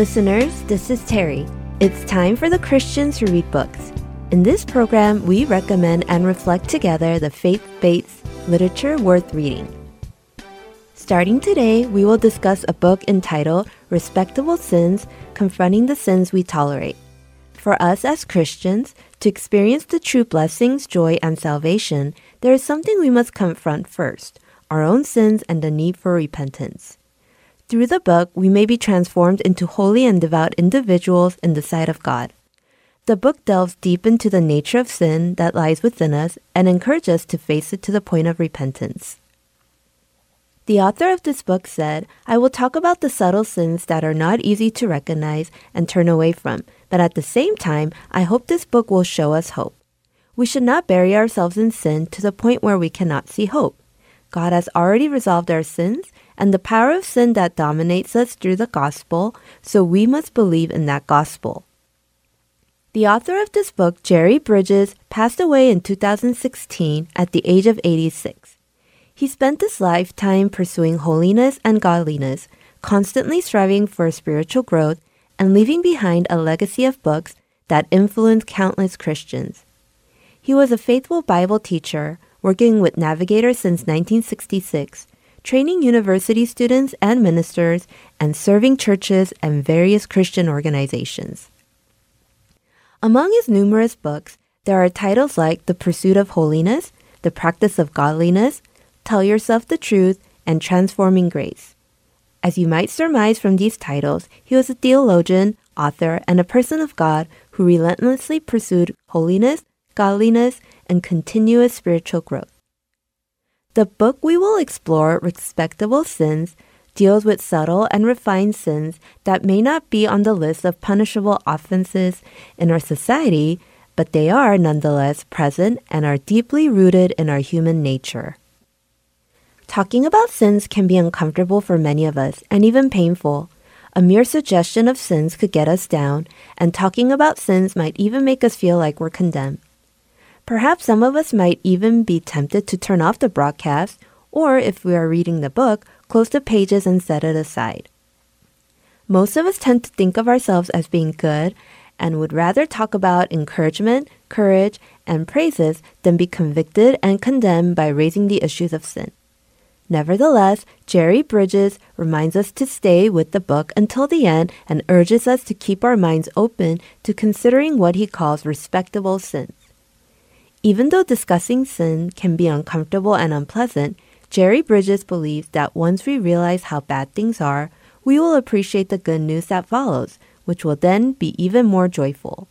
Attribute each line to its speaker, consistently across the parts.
Speaker 1: listeners. This is Terry. It's time for the Christians who read books. In this program, we recommend and reflect together the faith based literature worth reading. Starting today, we will discuss a book entitled Respectable Sins Confronting the Sins We Tolerate. For us as Christians, to experience the true blessings, joy, and salvation, there is something we must confront first our own sins and the need for repentance. Through the book, we may be transformed into holy and devout individuals in the sight of God. The book delves deep into the nature of sin that lies within us and encourages us to face it to the point of repentance. The author of this book said, I will talk about the subtle sins that are not easy to recognize and turn away from, but at the same time, I hope this book will show us hope. We should not bury ourselves in sin to the point where we cannot see hope. God has already resolved our sins and the power of sin that dominates us through the gospel, so we must believe in that gospel. The author of this book, Jerry Bridges, passed away in 2016 at the age of 86. He spent his lifetime pursuing holiness and godliness, constantly striving for spiritual growth, and leaving behind a legacy of books that influenced countless Christians. He was a faithful Bible teacher, working with Navigator since 1966, training university students and ministers, and serving churches and various Christian organizations. Among his numerous books, there are titles like The Pursuit of Holiness, The Practice of Godliness, Tell Yourself the Truth, and Transforming Grace. As you might surmise from these titles, he was a theologian, author, and a person of God who relentlessly pursued holiness, godliness, and continuous spiritual growth. The book we will explore, Respectable Sins, deals with subtle and refined sins that may not be on the list of punishable offenses in our society, but they are nonetheless present and are deeply rooted in our human nature. Talking about sins can be uncomfortable for many of us and even painful. A mere suggestion of sins could get us down, and talking about sins might even make us feel like we're condemned. Perhaps some of us might even be tempted to turn off the broadcast, or if we are reading the book, close the pages and set it aside. Most of us tend to think of ourselves as being good and would rather talk about encouragement, courage, and praises than be convicted and condemned by raising the issues of sin. Nevertheless, Jerry Bridges reminds us to stay with the book until the end and urges us to keep our minds open to considering what he calls respectable sins. Even though discussing sin can be uncomfortable and unpleasant, Jerry Bridges believes that once we realize how bad things are, we will appreciate the good news that follows, which will then be even more joyful.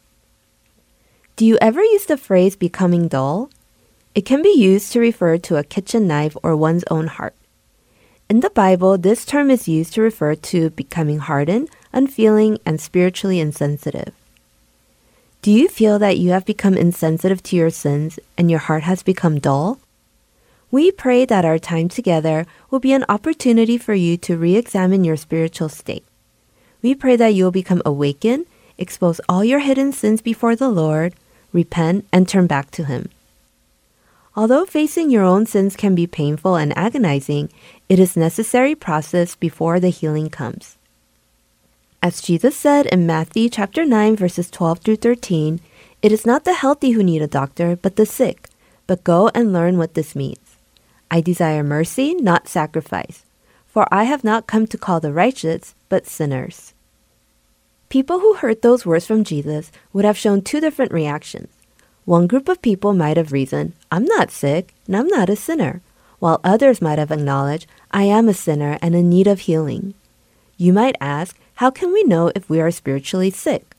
Speaker 1: Do you ever use the phrase becoming dull? It can be used to refer to a kitchen knife or one's own heart. In the Bible, this term is used to refer to becoming hardened, unfeeling, and spiritually insensitive. Do you feel that you have become insensitive to your sins and your heart has become dull? We pray that our time together will be an opportunity for you to re examine your spiritual state. We pray that you will become awakened, expose all your hidden sins before the Lord, repent, and turn back to Him. Although facing your own sins can be painful and agonizing, it is necessary process before the healing comes. As Jesus said in Matthew chapter 9 verses 12 through 13, it is not the healthy who need a doctor, but the sick. But go and learn what this means. I desire mercy, not sacrifice, for I have not come to call the righteous, but sinners. People who heard those words from Jesus would have shown two different reactions. One group of people might have reasoned, I'm not sick and I'm not a sinner, while others might have acknowledged, I am a sinner and in need of healing. You might ask, how can we know if we are spiritually sick?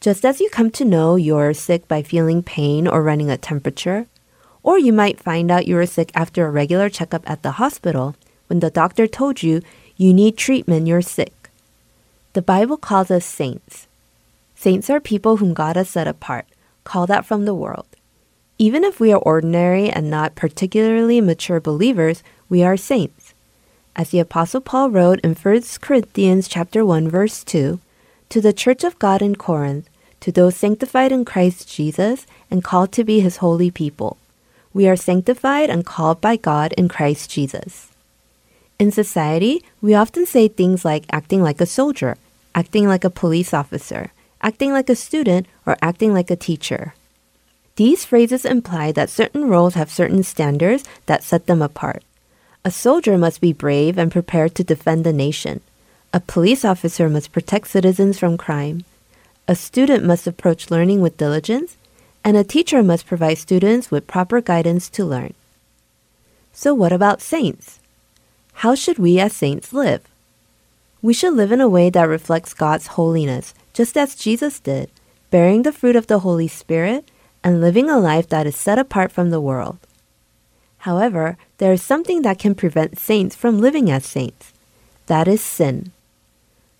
Speaker 1: Just as you come to know you're sick by feeling pain or running a temperature, or you might find out you are sick after a regular checkup at the hospital when the doctor told you you need treatment, you're sick. The Bible calls us saints. Saints are people whom God has set apart, called out from the world. Even if we are ordinary and not particularly mature believers, we are saints. As the apostle Paul wrote in 1 Corinthians chapter 1 verse 2, to the church of God in Corinth, to those sanctified in Christ Jesus and called to be his holy people. We are sanctified and called by God in Christ Jesus. In society, we often say things like acting like a soldier, acting like a police officer, acting like a student, or acting like a teacher. These phrases imply that certain roles have certain standards that set them apart. A soldier must be brave and prepared to defend the nation. A police officer must protect citizens from crime. A student must approach learning with diligence, and a teacher must provide students with proper guidance to learn. So, what about saints? How should we as saints live? We should live in a way that reflects God's holiness, just as Jesus did, bearing the fruit of the Holy Spirit and living a life that is set apart from the world. However, there is something that can prevent saints from living as saints. That is sin.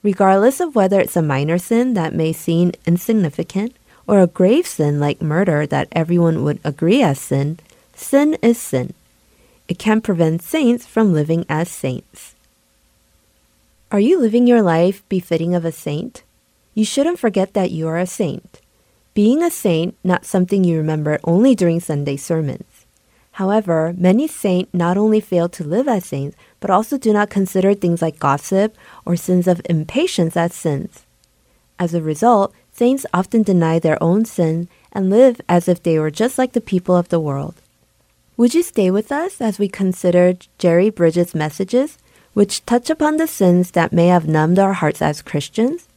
Speaker 1: Regardless of whether it's a minor sin that may seem insignificant or a grave sin like murder that everyone would agree as sin, sin is sin. It can prevent saints from living as saints. Are you living your life befitting of a saint? You shouldn't forget that you are a saint. Being a saint, not something you remember only during Sunday sermons. However, many saints not only fail to live as saints, but also do not consider things like gossip or sins of impatience as sins. As a result, saints often deny their own sin and live as if they were just like the people of the world. Would you stay with us as we consider Jerry Bridges' messages, which touch upon the sins that may have numbed our hearts as Christians?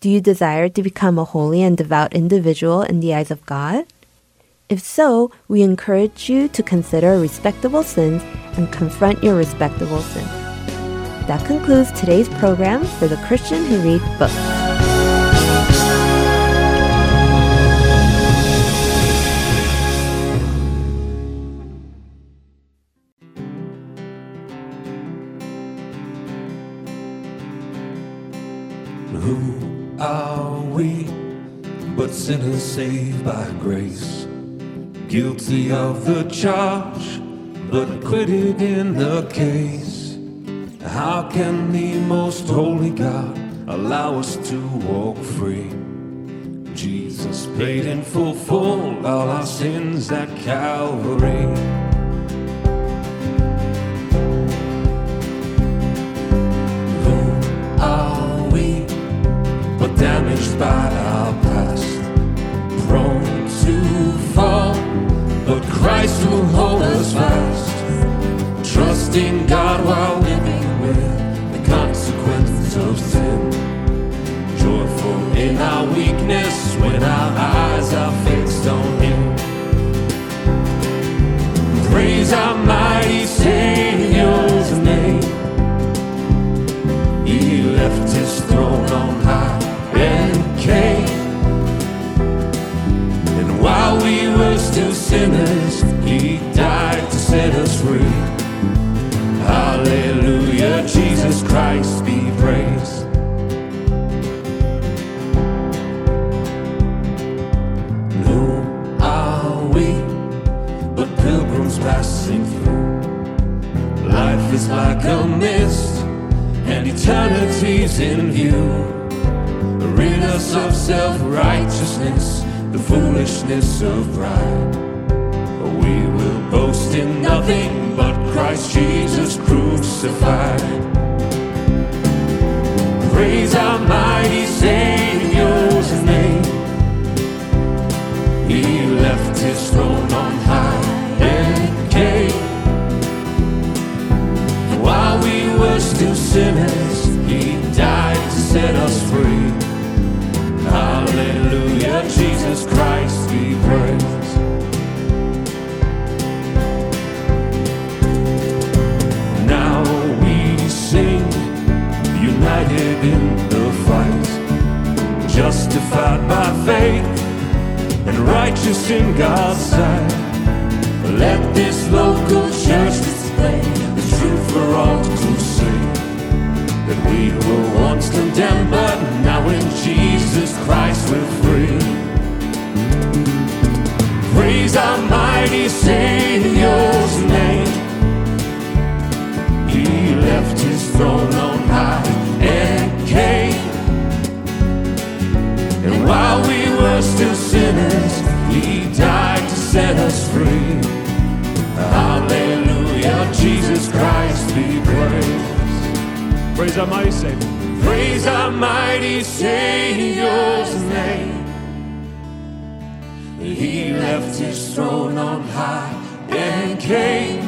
Speaker 1: Do you desire to become a holy and devout individual in the eyes of God? If so, we encourage you to consider respectable sins and confront your respectable sins. That concludes today's program for the Christian who read books.
Speaker 2: Who are we but sinners saved by grace? Guilty of the charge, but acquitted in the case. How can the most holy God allow us to walk free? Jesus paid in full for all our sins at Calvary. Who are we but damaged by our Praise eternity's in view. Rid us of self righteousness, the foolishness of pride. We will boast in nothing but Christ Jesus crucified. Praise our mighty Savior's in God's sight. Let this local church display the truth for all to see. That we were once condemned, but now in Jesus Christ we're free. Praise our mighty Savior's name. He left his throne on high and came. And while we were still he died to set us free. Hallelujah, Jesus Christ be praised. Praise our mighty Savior. praise our mighty Savior's name. He left his throne on high and came.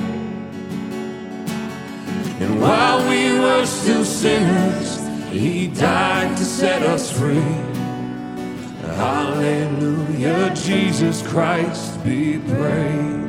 Speaker 2: And while we were still sinners, he died to set us free. Hallelujah, Jesus Christ be praised.